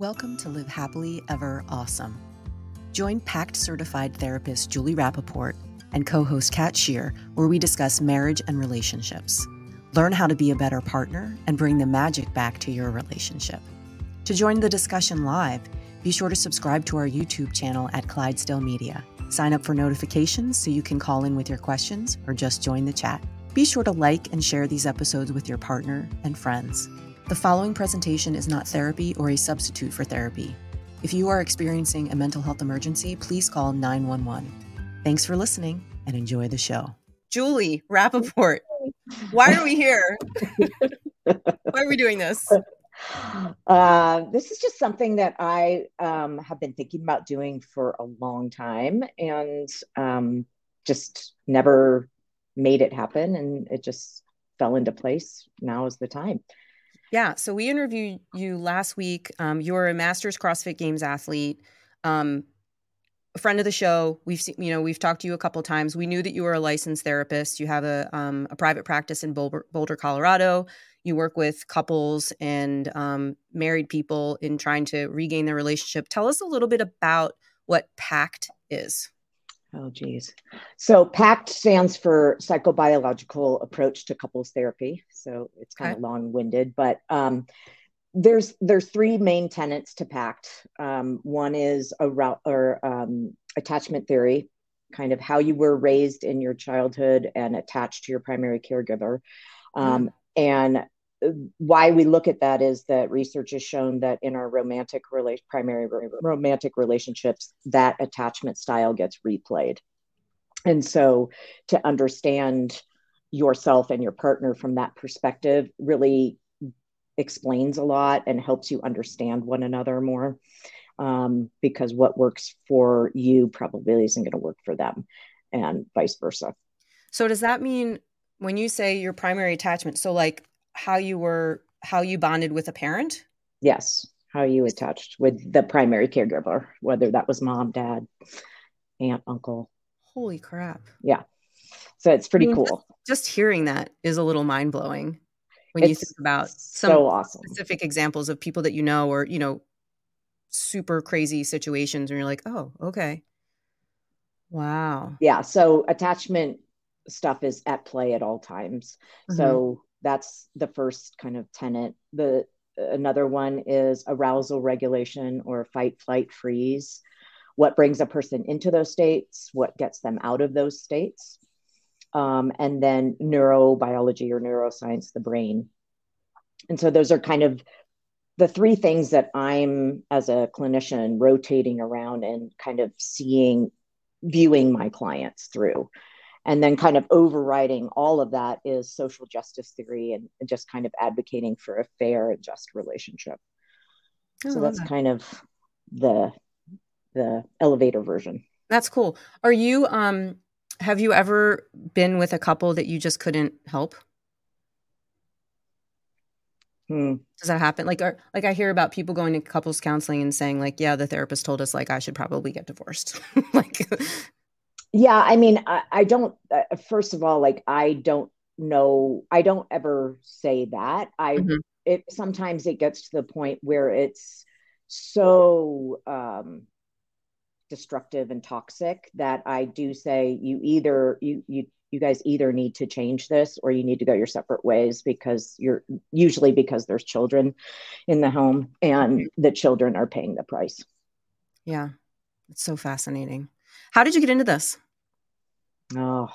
Welcome to Live Happily Ever Awesome. Join PACT certified therapist Julie Rappaport and co host Kat Shear, where we discuss marriage and relationships. Learn how to be a better partner and bring the magic back to your relationship. To join the discussion live, be sure to subscribe to our YouTube channel at Clydesdale Media. Sign up for notifications so you can call in with your questions or just join the chat. Be sure to like and share these episodes with your partner and friends. The following presentation is not therapy or a substitute for therapy. If you are experiencing a mental health emergency, please call 911. Thanks for listening and enjoy the show. Julie Rappaport, why are we here? why are we doing this? Uh, this is just something that I um, have been thinking about doing for a long time and um, just never made it happen. And it just fell into place. Now is the time. Yeah. So we interviewed you last week. Um, you're a Masters CrossFit Games athlete, um, a friend of the show. We've seen, you know, we've talked to you a couple times. We knew that you were a licensed therapist. You have a um, a private practice in Boulder, Boulder, Colorado. You work with couples and um, married people in trying to regain their relationship. Tell us a little bit about what PACT is. Oh, geez. So PACT stands for Psychobiological Approach to Couples Therapy. So it's kind okay. of long-winded, but um, there's there's three main tenets to PACT. Um, one is a route or um, attachment theory, kind of how you were raised in your childhood and attached to your primary caregiver. Mm. And why we look at that is that research has shown that in our romantic rela- primary romantic relationships that attachment style gets replayed. And so to understand yourself and your partner from that perspective really explains a lot and helps you understand one another more um, because what works for you probably isn't going to work for them and vice versa. So does that mean when you say your primary attachment so like how you were how you bonded with a parent? Yes, how you attached with the primary caregiver, whether that was mom, dad, aunt, uncle. Holy crap. Yeah. So it's pretty I mean, cool. Just, just, hearing that is a little mind blowing when it's you think about some so awesome. specific examples of people that you know or, you know, super crazy situations and you're like, oh, okay. Wow. Yeah. So attachment stuff is at play at all times. Mm-hmm. So that's the first kind of tenet. The another one is arousal regulation or fight flight freeze. What brings a person into those states? What gets them out of those states? Um, and then neurobiology or neuroscience the brain. And so those are kind of the three things that i'm as a clinician rotating around and kind of seeing viewing my clients through and then kind of overriding all of that is social justice theory and, and just kind of advocating for a fair and just relationship. So that's that. kind of the the elevator version. That's cool. Are you um have you ever been with a couple that you just couldn't help? Hmm. does that happen? Like are, like i hear about people going to couples counseling and saying like yeah the therapist told us like i should probably get divorced. Like yeah i mean i, I don't uh, first of all like i don't know i don't ever say that i mm-hmm. it sometimes it gets to the point where it's so um destructive and toxic that i do say you either you you you guys either need to change this or you need to go your separate ways because you're usually because there's children in the home and mm-hmm. the children are paying the price yeah it's so fascinating how did you get into this? Oh,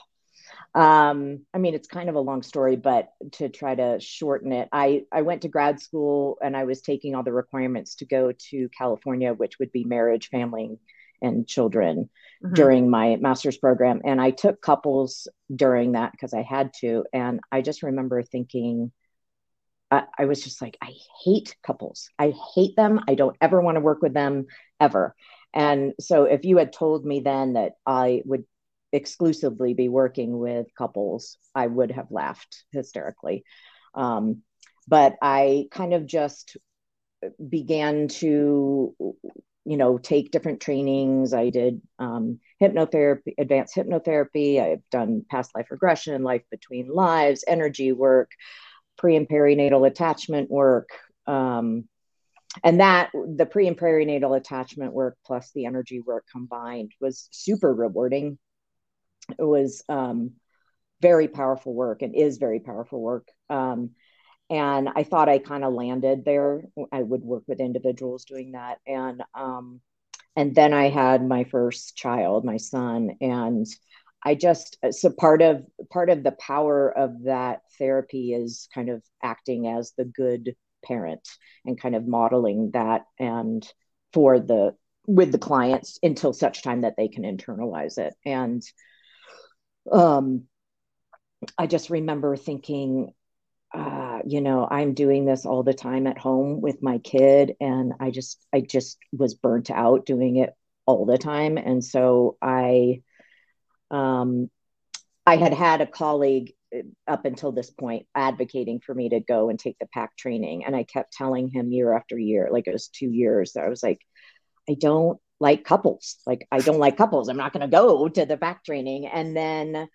um, I mean, it's kind of a long story, but to try to shorten it, I, I went to grad school and I was taking all the requirements to go to California, which would be marriage, family, and children mm-hmm. during my master's program. And I took couples during that because I had to. And I just remember thinking, I, I was just like, I hate couples. I hate them. I don't ever want to work with them ever. And so if you had told me then that I would exclusively be working with couples, I would have laughed hysterically. Um, but I kind of just began to, you know, take different trainings. I did um, hypnotherapy, advanced hypnotherapy. I've done past life regression, life between lives, energy work, pre and perinatal attachment work. Um, and that the pre and perinatal attachment work plus the energy work combined was super rewarding. It was um, very powerful work and is very powerful work. Um, and I thought I kind of landed there. I would work with individuals doing that, and um, and then I had my first child, my son, and I just so part of part of the power of that therapy is kind of acting as the good parent and kind of modeling that and for the with the clients until such time that they can internalize it. And um I just remember thinking uh, you know, I'm doing this all the time at home with my kid, and I just, I just was burnt out doing it all the time, and so I, um, I had had a colleague up until this point advocating for me to go and take the PACT training, and I kept telling him year after year, like it was two years, I was like, I don't like couples, like I don't like couples. I'm not going to go to the PACT training, and then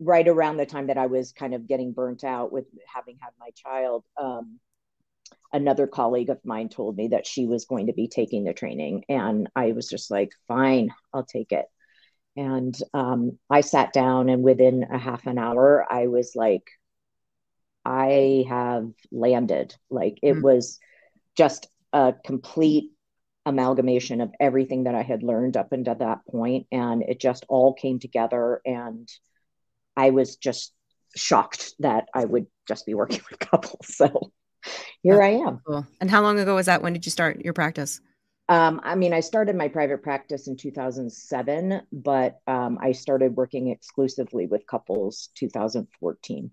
right around the time that I was kind of getting burnt out with having had my child, um, another colleague of mine told me that she was going to be taking the training. And I was just like, fine, I'll take it. And um, I sat down, and within a half an hour, I was like, I have landed. Like it mm-hmm. was just a complete amalgamation of everything that I had learned up until that point, and it just all came together. And I was just shocked that I would just be working with couples. So here That's I am. Cool. And how long ago was that? When did you start your practice? Um, I mean, I started my private practice in 2007, but um, I started working exclusively with couples 2014.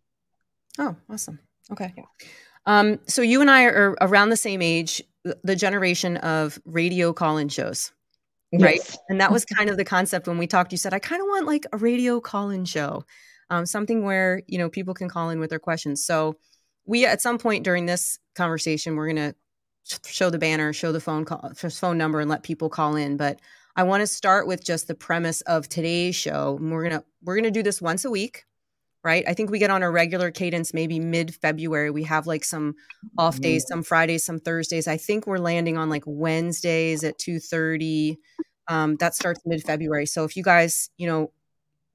Oh, awesome. Okay. Yeah. Um, so you and I are around the same age, the generation of radio call-in shows, right? Yes. And that was kind of the concept when we talked. You said, "I kind of want like a radio call-in show." um, something where you know people can call in with their questions. So we at some point during this conversation, we're going to show the banner, show the phone call, phone number, and let people call in. But I want to start with just the premise of today's show. And we're gonna we're gonna do this once a week, right? I think we get on a regular cadence maybe mid February. We have like some off days, mm-hmm. some Fridays, some Thursdays. I think we're landing on like Wednesdays at two thirty. Um, that starts mid February. So if you guys, you know,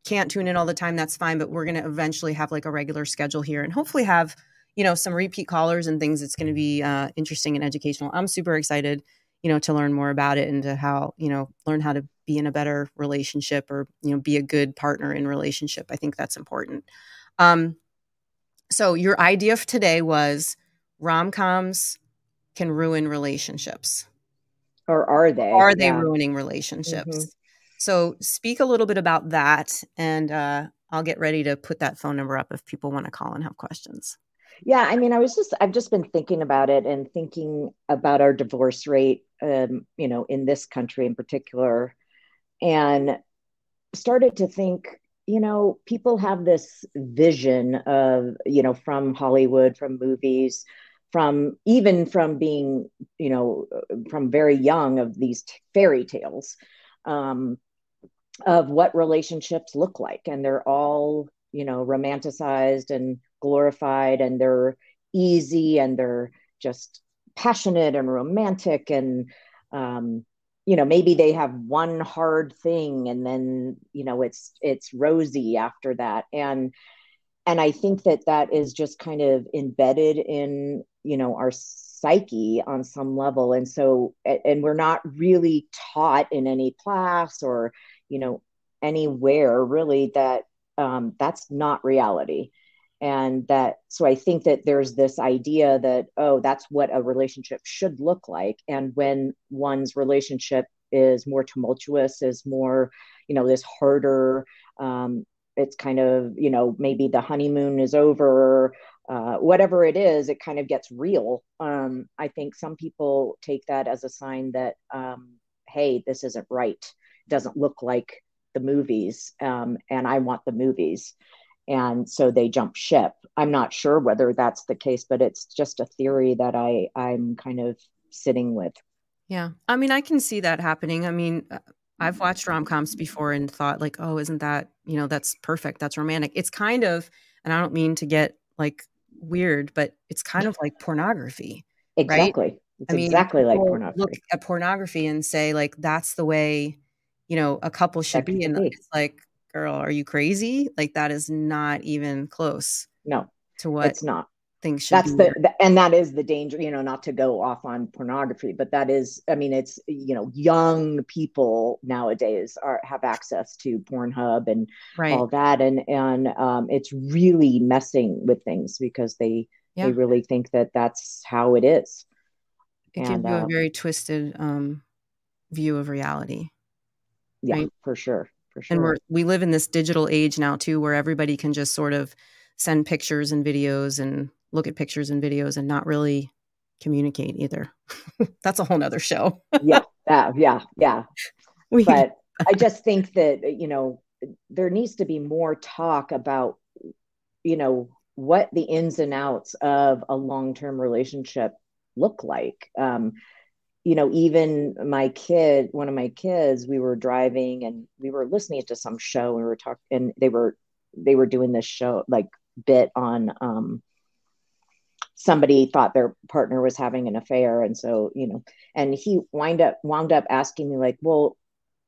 can't tune in all the time, that's fine. But we're going to eventually have like a regular schedule here and hopefully have, you know, some repeat callers and things that's going to be uh, interesting and educational. I'm super excited, you know, to learn more about it and to how, you know, learn how to be in a better relationship or, you know, be a good partner in relationship. I think that's important. Um, so your idea of today was rom coms can ruin relationships. Or are they? Are they yeah. ruining relationships? Mm-hmm. So speak a little bit about that, and uh, I'll get ready to put that phone number up if people want to call and have questions. Yeah, I mean, I was just I've just been thinking about it and thinking about our divorce rate, um, you know, in this country in particular, and started to think you know people have this vision of you know from hollywood from movies from even from being you know from very young of these t- fairy tales um, of what relationships look like. And they're all you know romanticized and glorified and they're easy and they're just passionate and romantic and um, you know maybe they have one hard thing and then you know it's it's rosy after that. And and i think that that is just kind of embedded in you know our psyche on some level. And so and we're not really taught in any class or you know anywhere really that um, that's not reality and that so i think that there's this idea that oh that's what a relationship should look like. And when one's relationship is more tumultuous is more you know this harder um, it's kind of you know maybe the honeymoon is over uh, whatever it is it kind of gets real. Um, i think some people take that as a sign that um, hey this isn't right. It doesn't look like the movies um, and i want the movies and so they jump ship i'm not sure whether that's the case but it's just a theory that i i'm kind of sitting with yeah i mean i can see that happening i mean uh, i've watched rom-coms before and thought like oh isn't that you know that's perfect that's romantic it's kind of and i don't mean to get like weird but it's kind of like pornography exactly right? It's I mean, exactly like pornography. Look at pornography and say like that's the way, you know, a couple should be. And be. it's like, girl, are you crazy? Like that is not even close. No, to what it's not things that's the, the, and that is the danger you know not to go off on pornography but that is i mean it's you know young people nowadays are have access to pornhub and right. all that and and um, it's really messing with things because they yeah. they really think that that's how it is it and, gives you uh, a very twisted um, view of reality yeah right? for sure for sure and we're we live in this digital age now too where everybody can just sort of send pictures and videos and look at pictures and videos and not really communicate either. That's a whole nother show. yeah, yeah, yeah, yeah. We, but I just think that you know there needs to be more talk about you know what the ins and outs of a long-term relationship look like. Um, you know, even my kid, one of my kids, we were driving and we were listening to some show and we were talking, and they were they were doing this show like bit on um, somebody thought their partner was having an affair. And so you know and he wind up wound up asking me like well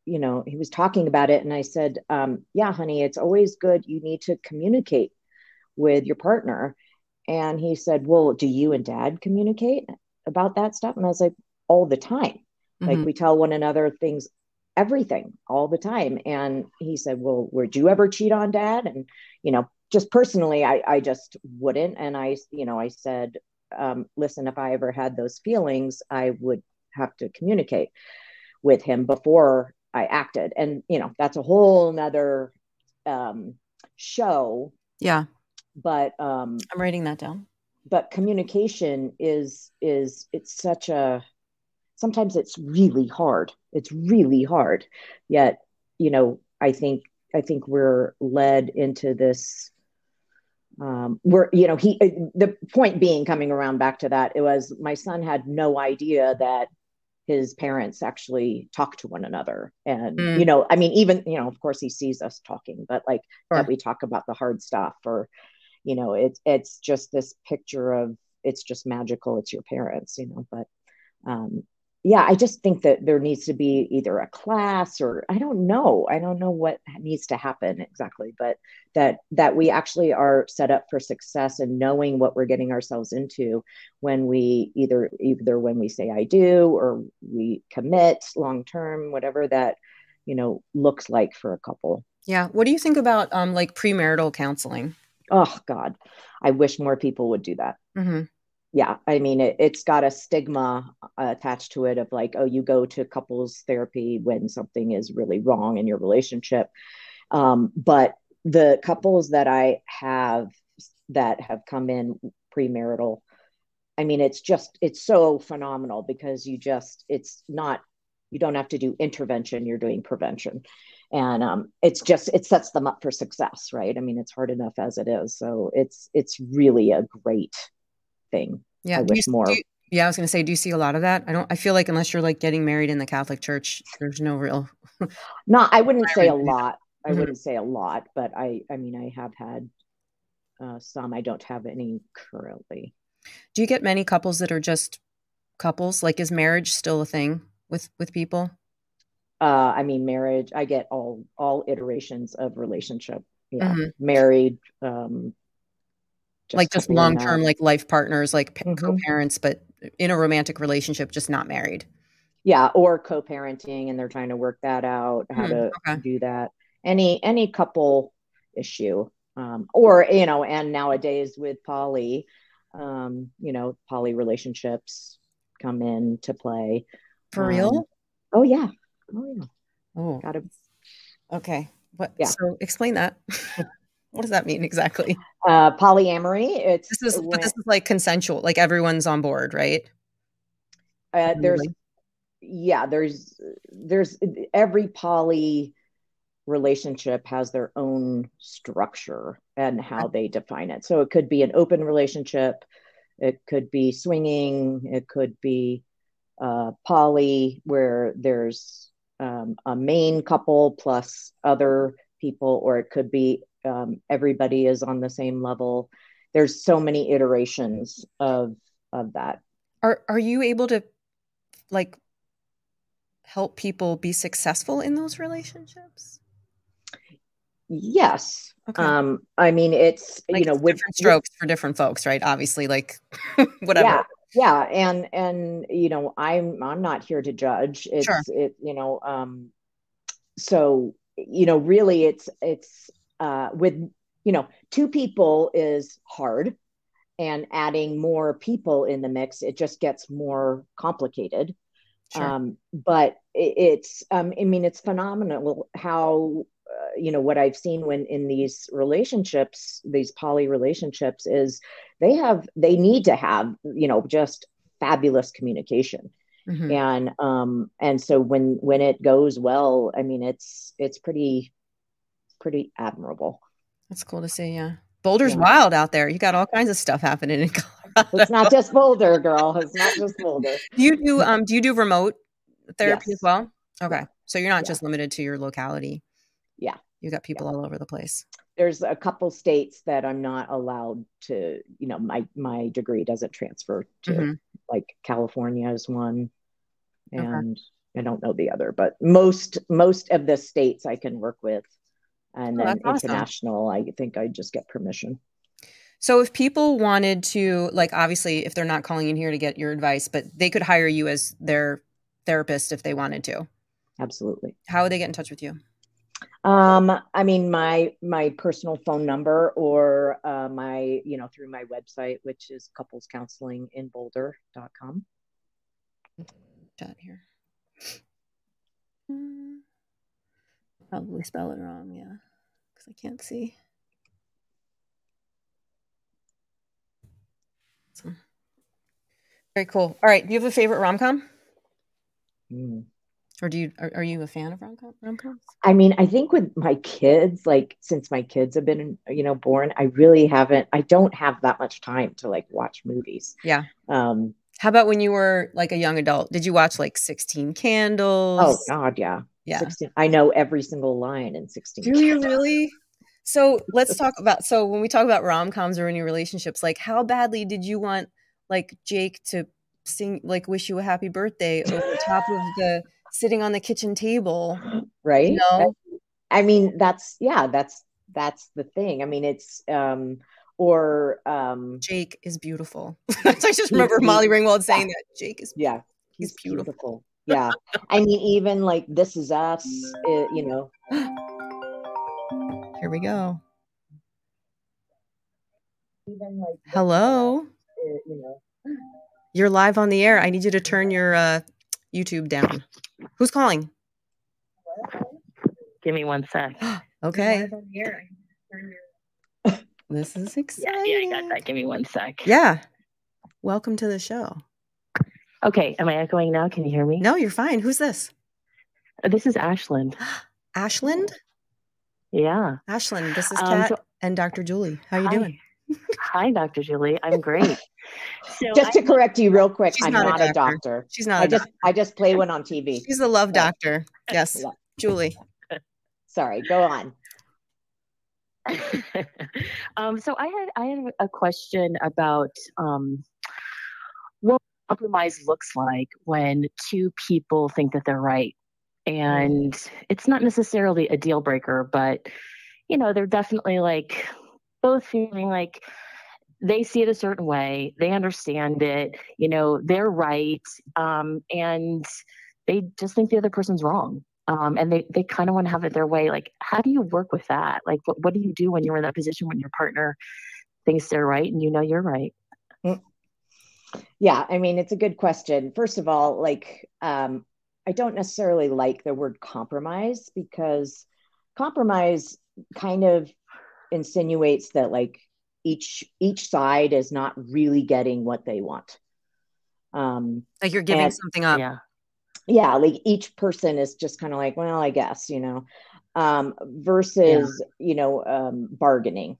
you know he was talking about it. And i said um, yeah honey it's always good. You need to communicate with your partner. And he said well do you and dad communicate about that stuff? And i was like all the time mm-hmm. like we tell one another things everything all the time and he said well would you ever cheat on dad and you know just personally, I, I just wouldn't. And I, you know, I said, um, listen, if I ever had those feelings, I would have to communicate with him before I acted. And, you know, that's a whole nother um, show. Yeah. But um, I'm writing that down. But communication is, is, it's such a, sometimes it's really hard. It's really hard. Yet, you know, I think, I think we're led into this um, we're you know he uh, the point being coming around back to that it was my son had no idea that his parents actually talk to one another and mm. you know i mean even you know of course he sees us talking but like sure. that we talk about the hard stuff or you know it's it's just this picture of it's just magical it's your parents you know but um yeah, I just think that there needs to be either a class or I don't know. I don't know what needs to happen exactly, but that that we actually are set up for success and knowing what we're getting ourselves into when we either either when we say I do or we commit long term, whatever that you know looks like for a couple. Yeah. What do you think about um like premarital counseling? Oh God, I wish more people would do that. Mm-hmm yeah i mean it, has got a stigma attached to it of like oh you go to couples therapy when something is really wrong in your relationship. Um, but the couples that i have that have come in premarital i mean it's just it's so phenomenal because you just it's not you don't have to do intervention you're doing prevention. And um, it's just it sets them up for success right? I mean it's hard enough as it is. So it's it's really a great thing. Yeah, I wish you, more. You, yeah, I was going to say, do you see a lot of that? I don't. I feel like unless you're like getting married in the Catholic Church, there's no real. no, I wouldn't say a lot. I mm-hmm. wouldn't say a lot, but I. I mean, I have had uh, some. I don't have any currently. Do you get many couples that are just couples? Like, is marriage still a thing with with people? Uh, I mean, marriage. I get all all iterations of relationship. Yeah, mm-hmm. married, um, just like just long term, like life partners, like mm-hmm. co-parents, but in a romantic relationship, just not married. Yeah, or co-parenting, and they're trying to work that out, how mm, to okay. do that. Any any couple issue, um, or you know, and nowadays with poly, um, you know, poly relationships come in to play. For um, real? Oh yeah. Oh yeah. Oh, got to. Okay. What? Yeah. So explain that. What does that mean exactly? Uh, polyamory. It's this is when, but this is like consensual, like everyone's on board, right? Uh, there's yeah, there's there's every poly relationship has their own structure and how they define it. So it could be an open relationship, it could be swinging, it could be uh, poly where there's um, a main couple plus other people, or it could be um, everybody is on the same level. There's so many iterations of of that. are are you able to like help people be successful in those relationships? Yes. Okay. Um, I mean, it's like you know, with different strokes with, for different folks, right? Obviously, like whatever. Yeah, yeah, and and you know, I'm I'm not here to judge. It's sure. it, you know, um, so you know, really, it's it's uh, with you know, two people is hard, and adding more people in the mix, it just gets more complicated. Sure. Um, but it, it's, um, I mean, it's phenomenal how you know what i've seen when in these relationships these poly relationships is they have they need to have you know just fabulous communication mm-hmm. and um and so when when it goes well i mean it's it's pretty pretty admirable that's cool to see yeah boulder's yeah. wild out there you got all kinds of stuff happening in Colorado. it's not just boulder girl it's not just boulder do you do um do you do remote therapy yes. as well okay so you're not yeah. just limited to your locality yeah you got people yeah. all over the place there's a couple states that i'm not allowed to you know my my degree doesn't transfer to mm-hmm. like california is one and okay. i don't know the other but most most of the states i can work with and oh, then international awesome. i think i just get permission so if people wanted to like obviously if they're not calling in here to get your advice but they could hire you as their therapist if they wanted to absolutely how would they get in touch with you um, I mean, my my personal phone number or uh, my, you know, through my website, which is couplescounselinginboulder.com. Chat here. Probably spell it wrong, yeah, because I can't see. Awesome. Very cool. All right. Do you have a favorite rom com? Mm. Or do you are, are you a fan of rom coms? I mean, I think with my kids, like since my kids have been, you know, born, I really haven't. I don't have that much time to like watch movies. Yeah. Um. How about when you were like a young adult? Did you watch like Sixteen Candles? Oh God, yeah. Yeah. 16, I know every single line in Sixteen. Do Candles. you really? So let's talk about. So when we talk about rom coms or any relationships, like how badly did you want like Jake to sing like "Wish You a Happy Birthday" over top of the sitting on the kitchen table right you know? i mean that's yeah that's that's the thing i mean it's um or um jake is beautiful i just remember molly ringwald saying yeah. that jake is yeah he's, he's beautiful. beautiful. Yeah i mean even like this is us it, you know here we go even like hello it, you know you're live on the air i need you to turn your uh youtube down Who's calling? Give me one sec. okay. this is exciting. Yeah, yeah, I got that. Give me one sec. Yeah. Welcome to the show. Okay. Am I echoing now? Can you hear me? No, you're fine. Who's this? Uh, this is Ashland. Ashland? Yeah. Ashland, this is um, Kat um, so, and Dr. Julie. How you hi. doing? hi, Dr. Julie. I'm great. So just to I, correct you real quick, I'm not, not a, doctor. a, doctor. She's not. I just doctor. I just play one on TV. She's a love doctor. Yes, yeah. Julie. Sorry, go on. um, so I had I had a question about um, what compromise looks like when two people think that they're right, and it's not necessarily a deal breaker, but you know they're definitely like both feeling like they see it a certain way they understand it you know they're right um, and they just think the other person's wrong. Um, and they, they kind of want to have it their way. Like how do you work with that? Like what, what do you do when you're in that position when your partner thinks they're right and you know you're right. Yeah i mean it's a good question. First of all like um, i don't necessarily like the word compromise because compromise kind of insinuates that like each each side is not really getting what they want. Um like you're giving and, something up. Yeah. Yeah like each person is just kind of like well i guess you know um versus yeah. you know um bargaining.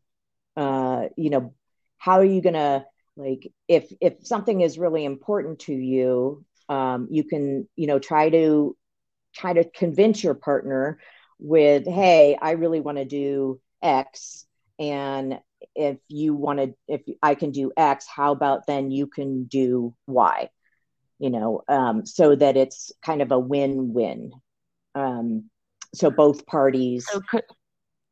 Uh you know how are you gonna like if if something is really important to you um you can you know try to try to convince your partner with hey i really want to do x and if you want to if i can do x how about then you can do y you know, um, so that it's kind of a win-win. Um, so both parties. So could,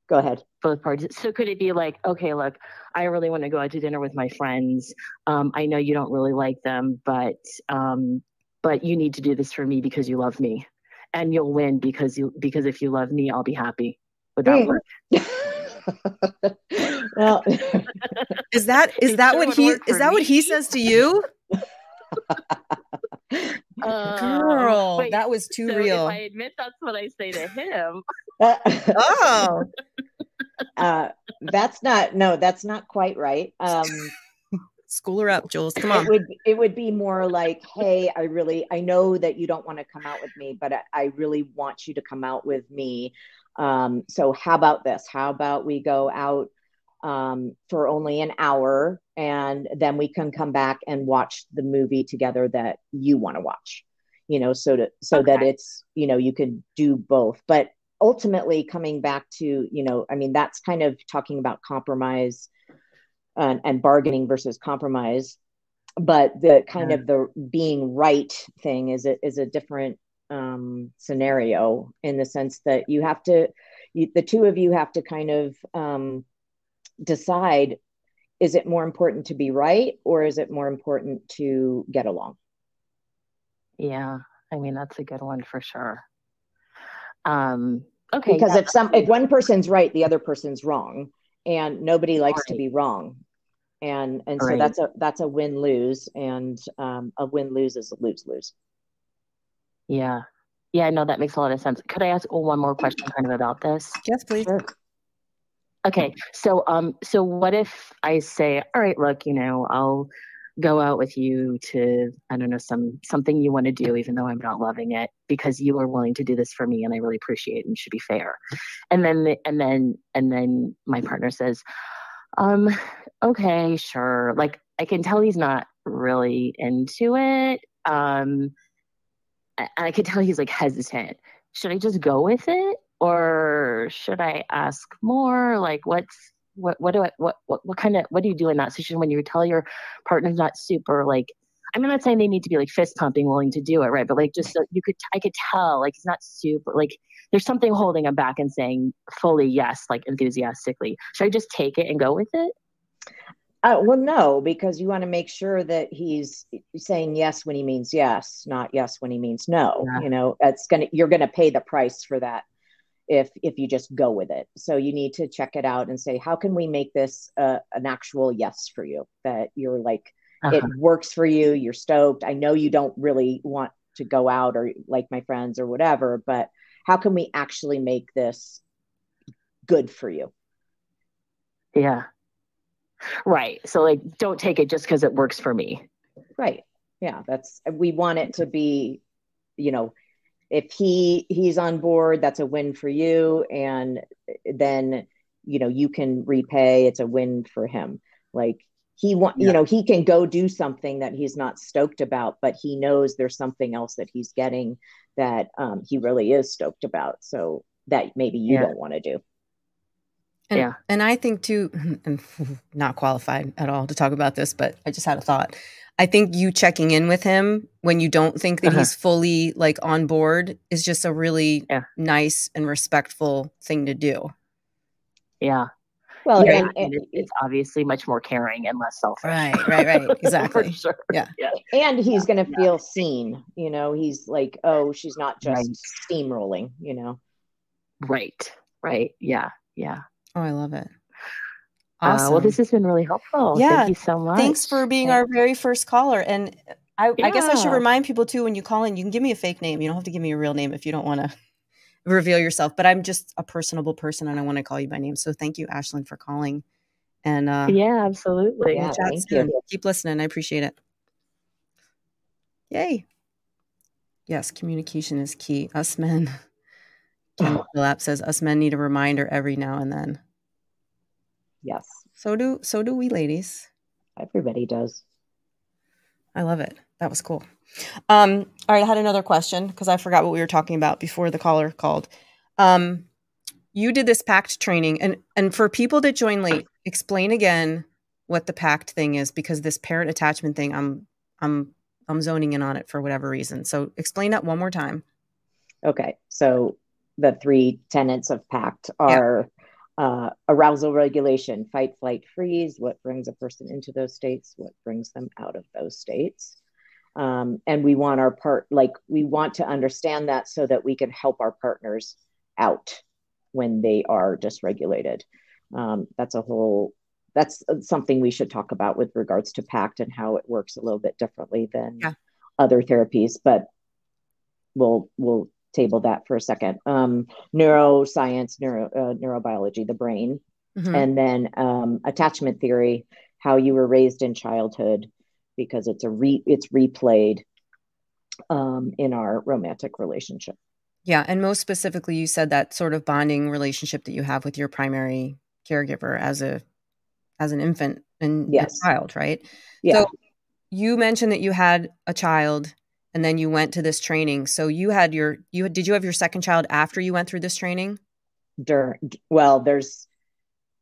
go ahead. Both parties. So could it be like, okay, look, I really want to go out to dinner with my friends. Um, I know you don't really like them, but um, but you need to do this for me because you love me, and you'll win because you because if you love me, I'll be happy. Would that work? well, is that is that what he is that me. what he says to you? Uh, Girl, wait, that was too so real. I admit that's what I say to him. Oh, uh, that's not no, that's not quite right. Um, School her up, Jules. Come on. It would it would be more like, hey, I really I know that you don't want to come out with me, but I, I really want you to come out with me. Um, so how about this? How about we go out um, for only an hour and then we can come back and watch the movie together that you want to watch you know so to so okay. that it's you know you can do both but ultimately coming back to you know i mean that's kind of talking about compromise and, and bargaining versus compromise. But the kind yeah. of the being right thing is a, is a different um, scenario in the sense that you have to you, the two of you have to kind of um, decide is it more important to be right or is it more important to get along? Yeah i mean that's a good one for sure. Um okay because yeah. if some if one person's right the other person's wrong and nobody likes right. to be wrong and and right. so that's a that's a win lose and um, a win lose is a lose lose yeah yeah no that makes a lot of sense could i ask one more question kind of about this yes please sure. Okay, so um, so what if I say, all right, look, you know, I'll go out with you to I don't know some something you want to do, even though I'm not loving it, because you are willing to do this for me, and I really appreciate and should be fair. And then and then and then my partner says, um, okay, sure. Like I can tell he's not really into it. Um, I, I could tell he's like hesitant. Should I just go with it? or should I ask more? Like, what's what what do I what what what kind of what do you do in that situation when you tell your partner's not super like I'm not saying they need to be like fist pumping, willing to do it, right? But like, just so you could, I could tell, like, he's not super, like, there's something holding him back and saying fully yes, like enthusiastically. Should I just take it and go with it? Uh, well, no, because you want to make sure that he's saying yes when he means yes, not yes when he means no. Yeah. You know, it's gonna, you're gonna pay the price for that if if you just go with it. So you need to check it out and say how can we make this uh, an actual yes for you? That you're like uh-huh. it works for you you're stoked. I know you don't really want to go out or like my friends or whatever but how can we actually make this good for you? Yeah. Right. So like don't take it just because it works for me. Right. Yeah that's we want it to be you know if he he's on board that's a win for you. And then you know you can repay. It's a win for him. Like he want yeah. you know he can go do something that he's not stoked about but he knows there's something else that he's getting that um, he really is stoked about. So that maybe you yeah. don't want to do. And, yeah. and i think too i'm not qualified at all to talk about this but i just had a thought I think you checking in with him when you don't think that uh-huh. he's fully like on board is just a really yeah. nice and respectful thing to do. Yeah. Well, yeah, and, and, it's obviously much more caring and less selfish. Right, right, right. Exactly. For sure. Yeah. yeah. And he's going to feel seen. You know, he's like, oh, she's not just right. steamrolling, you know? Right, right. Yeah, yeah. Oh, I love it. Awesome. Uh, well, this has been really helpful. Yeah. Thank you so much. Thanks for being our very first caller. And I, yeah. I, guess I should remind people too when you call in, you can give me a fake name. You don't have to give me a real name if you don't want to reveal yourself. But I'm just a personable person and I want to call you by name. So thank you, Ashlyn, for calling. And uh, yeah, absolutely. Yeah, thank you. Keep listening. I appreciate it. Yay. Yes, communication is key. Us men. Ken Lap says us men need a reminder every now and then. Yes. So do so do we ladies. Everybody does. I love it. That was cool. Um, all right, I had another question because I forgot what we were talking about before the caller called. Um, you did this pact training, and and for people that join late, explain again what the pact thing is because this parent attachment thing, I'm I'm I'm zoning in on it for whatever reason. So explain that one more time. Okay. So the three tenets of PACT are yeah. Uh, arousal regulation, fight, flight, freeze, what brings a person into those states, what brings them out of those states. Um, and we want our part, like, we want to understand that so that we can help our partners out when they are dysregulated. Um, that's a whole, that's something we should talk about with regards to PACT and how it works a little bit differently than yeah. other therapies. But we'll, we'll table that for a second. Um, neuroscience, neuro, uh, neurobiology, the brain, mm-hmm. and then um, attachment theory, how you were raised in childhood, because it's a re it's replayed um, in our romantic relationship. Yeah, and most specifically, you said that sort of bonding relationship that you have with your primary caregiver as a as an infant and yes. child, right? Yeah. So you mentioned that you had a child and then you went to this training. So you had your you did you have your second child after you went through this training? Dur- well, there's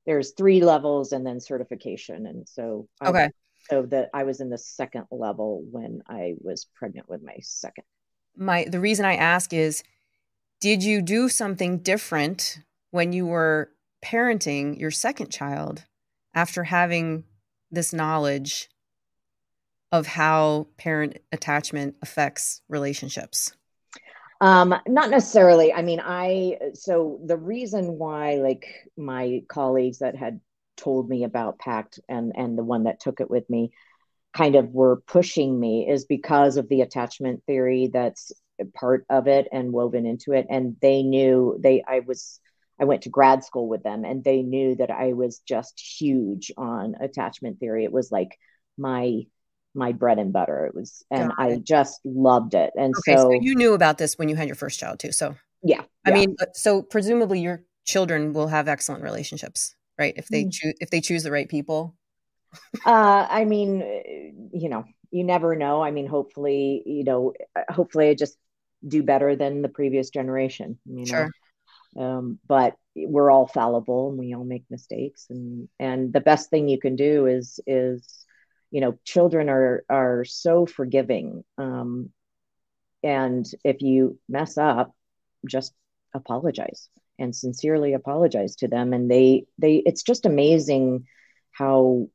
there's three levels and then certification, and so okay. I, so that I was in the second level when I was pregnant with my second. My the reason I ask is, did you do something different when you were parenting your second child after having this knowledge of how parent attachment affects relationships? Um, not necessarily. I mean, I so the reason why like my colleagues that had told me about PACT and and the one that took it with me kind of were pushing me is because of the attachment theory that's part of it and woven into it and they knew they I was I went to grad school with them and they knew that I was just huge on attachment theory. It was like my my bread and butter. It was, and I just loved it. And okay, so, so, you knew about this when you had your first child too. So yeah, I yeah. mean, so presumably your children will have excellent relationships, right? If they mm. choose, if they choose the right people. uh, I mean, you know, you never know. I mean, hopefully, you know, hopefully I just do better than the previous generation. You know? Sure. Um, but we're all fallible and we all make mistakes and and the best thing you can do is is you know children are are so forgiving um, and if you mess up just apologize and sincerely apologize to them. And they they it's just amazing how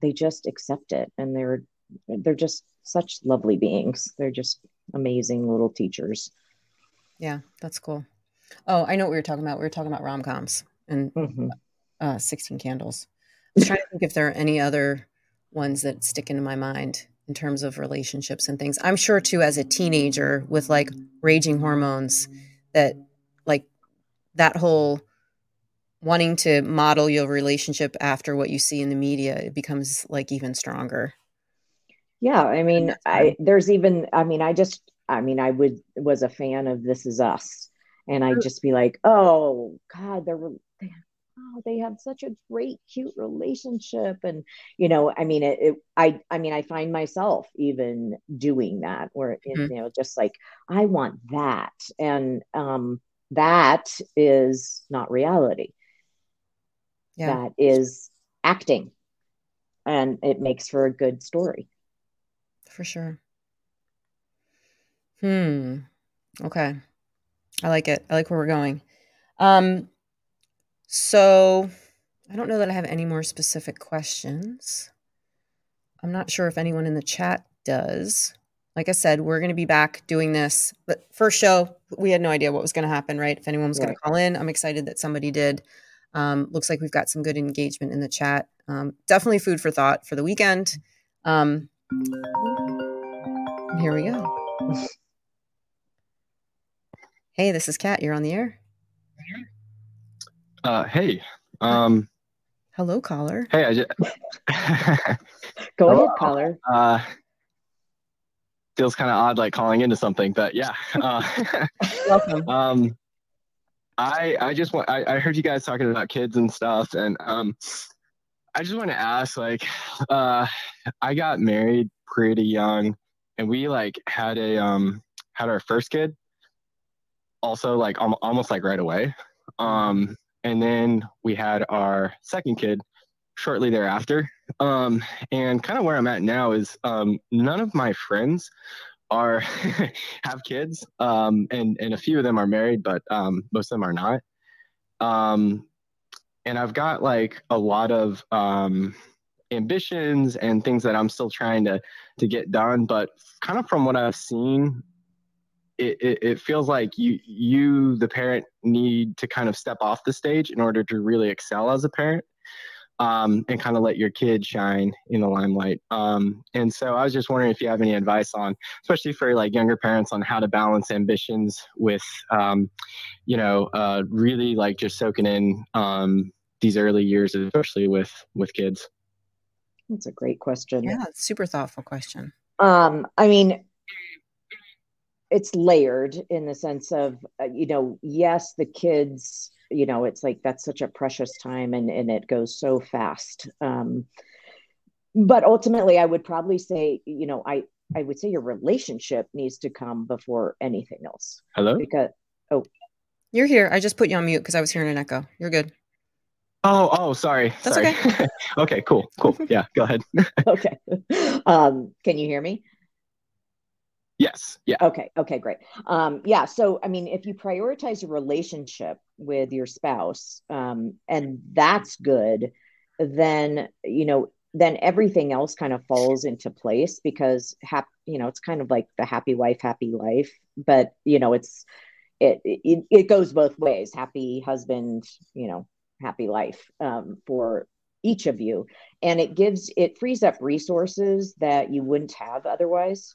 they just accept it. And they're they're just such lovely beings. They're just amazing little teachers. Yeah that's cool. Oh i know what we were talking about. We were talking about rom-coms and mm-hmm. uh, 16 candles. I was trying to think if there are any other ones that stick into my mind in terms of relationships and things. I'm sure too, as a teenager with like raging hormones, that like that whole wanting to model your relationship after what you see in the media, it becomes like even stronger. Yeah, I mean, I there's even I mean, I just I mean, I would was a fan of This Is Us, and I'd just be like, oh God, they're oh they have such a great cute relationship. And you know i mean it, it i i mean i find myself even doing that where mm-hmm. you know just like i want that. And um that is not reality. Yeah. that is acting. And it makes for a good story. For sure. Hmm. Okay. I like it. I like where we're going. Um so I don't know that I have any more specific questions. I'm not sure if anyone in the chat does. Like I said, we're going to be back doing this. But first show, we had no idea what was going to happen, right? If anyone was right. going to call in, I'm excited that somebody did. Um, looks like we've got some good engagement in the chat. Um, definitely food for thought for the weekend. Um, here we go. hey, this is Kat. You're on the air. Uh, hey. Um, Hello, caller. Hey, I just go ahead, caller. Uh, feels kind of odd, like calling into something, but yeah. Uh, Welcome. Um, I I just want I, I heard you guys talking about kids and stuff, and um, I just want to ask, like, uh, I got married pretty young, and we like had a um had our first kid, also like almost like right away. Um, and then we had our second kid shortly thereafter. Um, and kind of where I'm at now is um, none of my friends are have kids, um, and and a few of them are married, but um, most of them are not. Um, and I've got like a lot of um, ambitions and things that I'm still trying to to get done. But kind of from what I've seen, it, it, it, feels like you you the parent need to kind of step off the stage in order to really excel as a parent um, and kind of let your kid shine in the limelight. Um, and so I was just wondering if you have any advice on, especially for like younger parents, on how to balance ambitions with, um, you know, uh, really like just soaking in um, these early years, especially with with kids. That's a great question. Yeah, super thoughtful question. Um, I mean, it's layered in the sense of, uh, you know, yes, the kids you know it's like that's such a precious time and and it goes so fast. Um but ultimately i would probably say you know i i would say your relationship needs to come before anything else. Hello? Because oh. You're here. I just put you on mute because i was hearing an echo. You're good. Oh oh sorry. That's sorry. okay. Okay cool cool. Yeah go ahead. Okay. Um can you hear me Yes. Yeah. Okay. Okay. Great. Um, yeah. So, I mean, if you prioritize a relationship with your spouse, um, and that's good, then you know, then everything else kind of falls into place because, hap- you know, it's kind of like the happy wife, happy life. But you know, it's it it, it goes both ways. Happy husband, you know, happy life um, for each of you, and it gives it frees up resources that you wouldn't have otherwise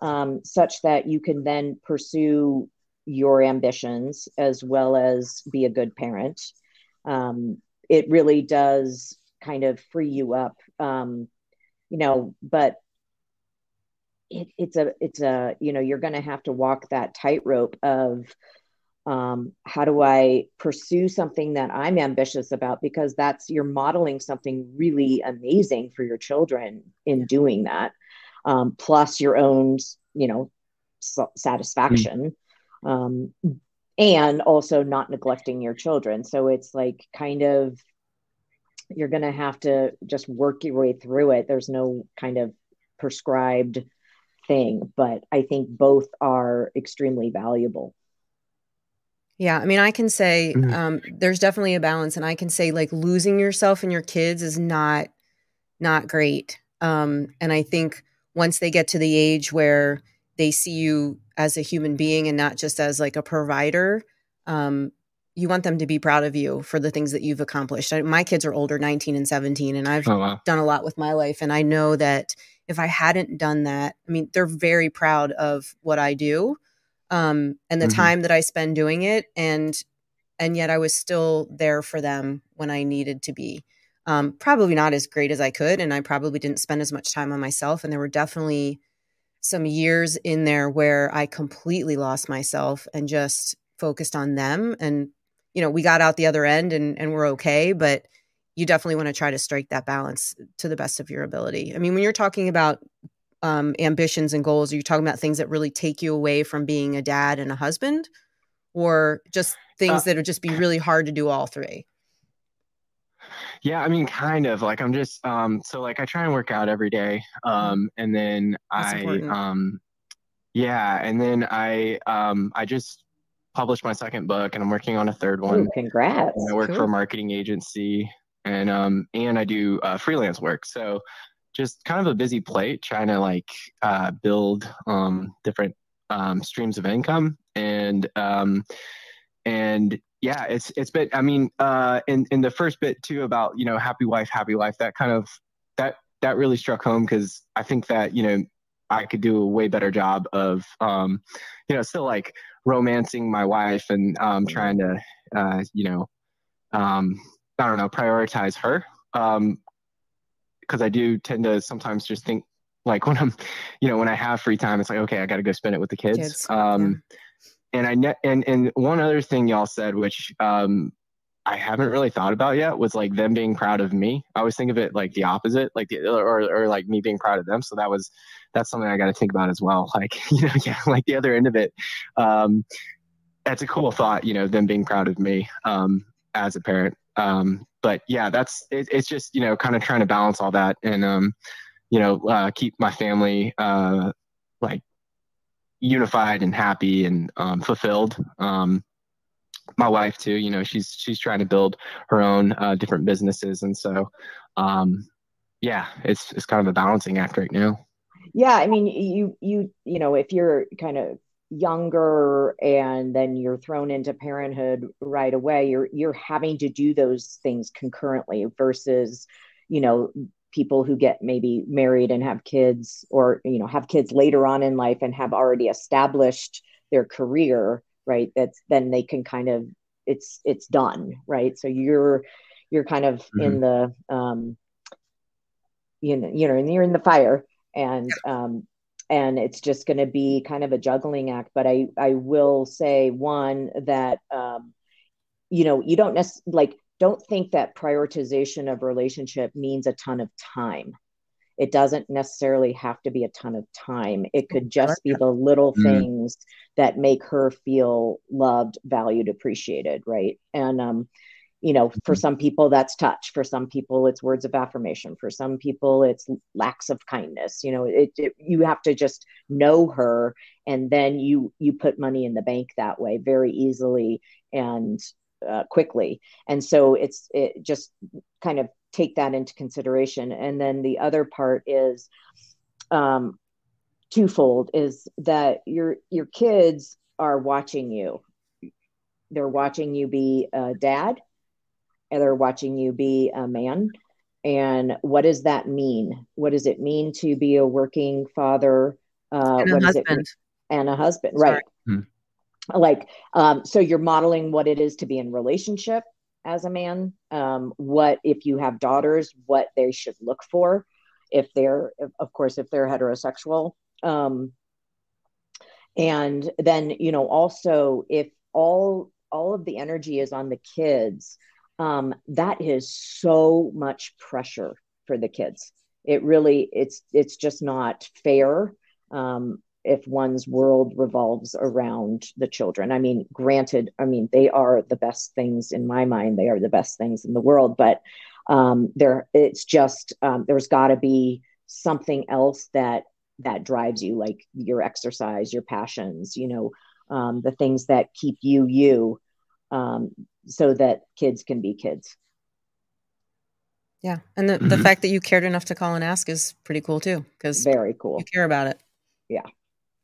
um, such that you can then pursue your ambitions as well as be a good parent. Um, it really does kind of free you up, um, you know, but it, it's a, it's a, you know, you're going to have to walk that tightrope of, um, how do I pursue something that I'm ambitious about? Because that's you're modeling something really amazing for your children in doing that um, plus your own, you know, satisfaction. Mm-hmm. Um, and also not neglecting your children. So it's like kind of you're going to have to just work your way through it. There's no kind of prescribed thing, but I think both are extremely valuable. Yeah, I mean, I can say mm-hmm. um, there's definitely a balance, and I can say like losing yourself and your kids is not not great. Um, and I think once they get to the age where they see you as a human being and not just as like a provider um, you want them to be proud of you for the things that you've accomplished I, my kids are older 19 and 17 and i've oh, wow. done a lot with my life and i know that if i hadn't done that i mean they're very proud of what i do um, and the mm-hmm. time that i spend doing it and and yet i was still there for them when i needed to be um, probably not as great as I could. And I probably didn't spend as much time on myself. And there were definitely some years in there where I completely lost myself and just focused on them. And, you know, we got out the other end and, and we're okay. But you definitely want to try to strike that balance to the best of your ability. I mean, when you're talking about um, ambitions and goals, are you talking about things that really take you away from being a dad and a husband? Or just things uh, that would just be really hard to do all three? Yeah, I mean, kind of like I'm just um so like I try and work out every day, mm-hmm. um, and then That's I important. um, yeah, and then I um I just published my second book, and I'm working on a third one. Ooh, congrats! And I work cool. for a marketing agency, and um and I do uh, freelance work. So just kind of a busy plate, trying to like uh, build um different um streams of income and um and yeah it's it's been i mean uh in in the first bit too about you know happy wife happy life that kind of that that really struck home because i think that you know i could do a way better job of um you know still like romancing my wife and um trying to uh you know um i don't know prioritize her um because i do tend to sometimes just think like when i'm you know when i have free time it's like okay i gotta go spend it with the kids, kids. um yeah and I ne- and and one other thing y'all said, which um, I haven't really thought about yet, was like them being proud of me. I always think of it like the opposite, like the or or like me being proud of them. So that was that's something I got to think about as well. Like you know, yeah, like the other end of it. Um, that's a cool thought, you know, them being proud of me um, as a parent. Um, but yeah, that's it, it's just you know kind of trying to balance all that and um, you know uh, keep my family uh, like unified and happy and um, fulfilled. Um, my wife too, you know, she's she's trying to build her own uh, different businesses, and so um, yeah, it's it's kind of a balancing act right now. Yeah, I mean, you you you know, if you're kind of younger and then you're thrown into parenthood right away, you're you're having to do those things concurrently versus, you know, people who get maybe married and have kids or you know have kids later on in life and have already established their career right that's then they can kind of it's it's done right? So you're you're kind of mm-hmm. in the um you know you know and you're in the fire and um and it's just going to be kind of a juggling act. But i i will say one that um you know you don't necessarily like don't think that prioritization of relationship means a ton of time. It doesn't necessarily have to be a ton of time. It could just be the little mm. things that make her feel loved valued appreciated right? And um you know for mm-hmm. some people that's touch. For some people it's words of affirmation. For some people it's lacks of kindness. You know it, it, you have to just know her and then you you put money in the bank that way very easily. And uh, quickly. And so it's it just kind of take that into consideration. And then the other part is um twofold is that your your kids are watching you. They're watching you be a dad and they're watching you be a man. And what does that mean? What does it mean to be a working father? Uh, and a husband. and a husband right. Hmm like um, so you're modeling what it is to be in relationship as a man. Um, what if you have daughters what they should look for if they're of course if they're heterosexual. Um, and then you know also if all all of the energy is on the kids um, that is so much pressure for the kids. It really it's it's just not fair. Um, if one's world revolves around the children. I mean, granted, I mean, they are the best things in my mind, they are the best things in the world, but um, there it's just um, there's got to be something else that that drives you like your exercise your passions you know um, the things that keep you you um, so that kids can be kids. Yeah and the, mm-hmm. the fact that you cared enough to call and ask is pretty cool too because very cool. you care about it. Yeah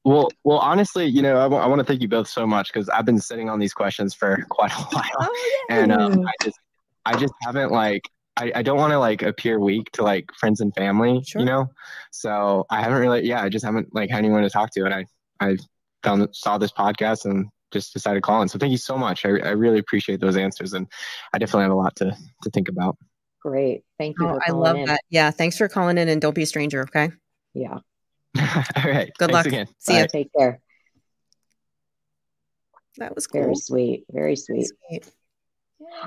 well, well, honestly, you know, I, w- I want to thank you both so much because I've been sitting on these questions for quite a while, oh, yeah. and um, I just, I just haven't like, I, I don't want to like appear weak to like friends and family, sure. you know. So I haven't really, yeah, I just haven't like had anyone to talk to, and I, I found saw this podcast and just decided to call in. So thank you so much. I, I really appreciate those answers, and I definitely have a lot to to think about. Great, thank you. Oh, I love in. that. Yeah, thanks for calling in, and don't be a stranger. Okay. Yeah. All right. Good luck. Again. See Bye. you. Take care. That was cool. Very sweet. Very sweet. sweet.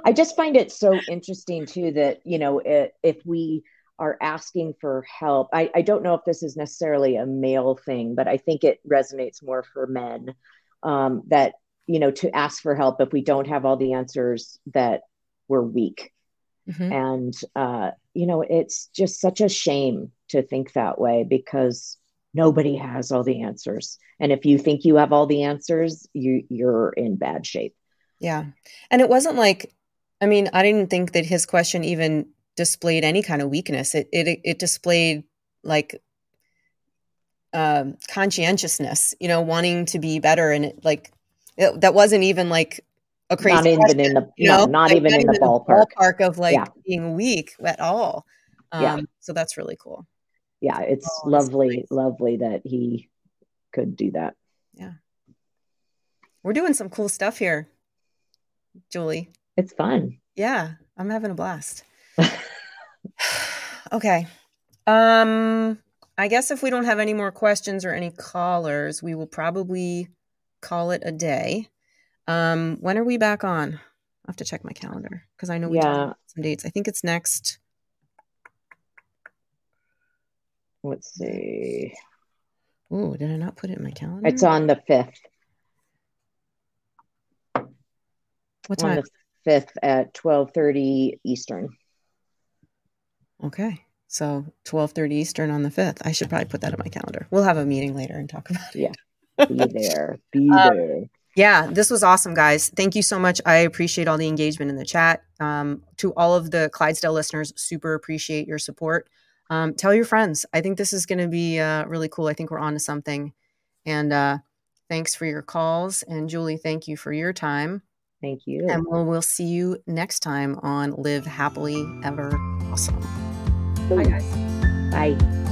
I just find it so interesting too that, you know, it, if we are asking for help, I, I don't know if this is necessarily a male thing, but I think it resonates more for men um, that, you know, to ask for help if we don't have all the answers that we're weak. Mm-hmm. And, uh, you know, it's just such a shame to think that way because nobody has all the answers and if you think you have all the answers you you're in bad shape yeah and it wasn't like i mean i didn't think that his question even displayed any kind of weakness it it, it displayed like um, conscientiousness you know wanting to be better and it, like it, that wasn't even like a crazy not even question, in the you know? not like, even in the ballpark. ballpark of like yeah. being weak at all um, yeah. so that's really cool yeah, it's oh, lovely, lovely that he could do that. Yeah. We're doing some cool stuff here, Julie. It's fun. Yeah, I'm having a blast. okay. Um I guess if we don't have any more questions or any callers, we will probably call it a day. Um when are we back on? I have to check my calendar because I know we yeah. some dates. I think it's next let's see. Oh, did I not put it in my calendar? It's on the 5th. What time? On the 5th at 12:30 Eastern. Okay. So 12:30 Eastern on the 5th. I should probably put that in my calendar. We'll have a meeting later and talk about it. Yeah. Be there. Be Um, there. Yeah, this was awesome, guys. Thank you so much. I appreciate all the engagement in the chat. Um, to all of the Clydesdale listeners, super appreciate your support. Um, tell your friends. I think this is going to be uh, really cool. I think we're on to something. And uh, thanks for your calls. And Julie, thank you for your time. Thank you. And we'll, we'll see you next time on Live Happily Ever Awesome. Bye, guys. Bye.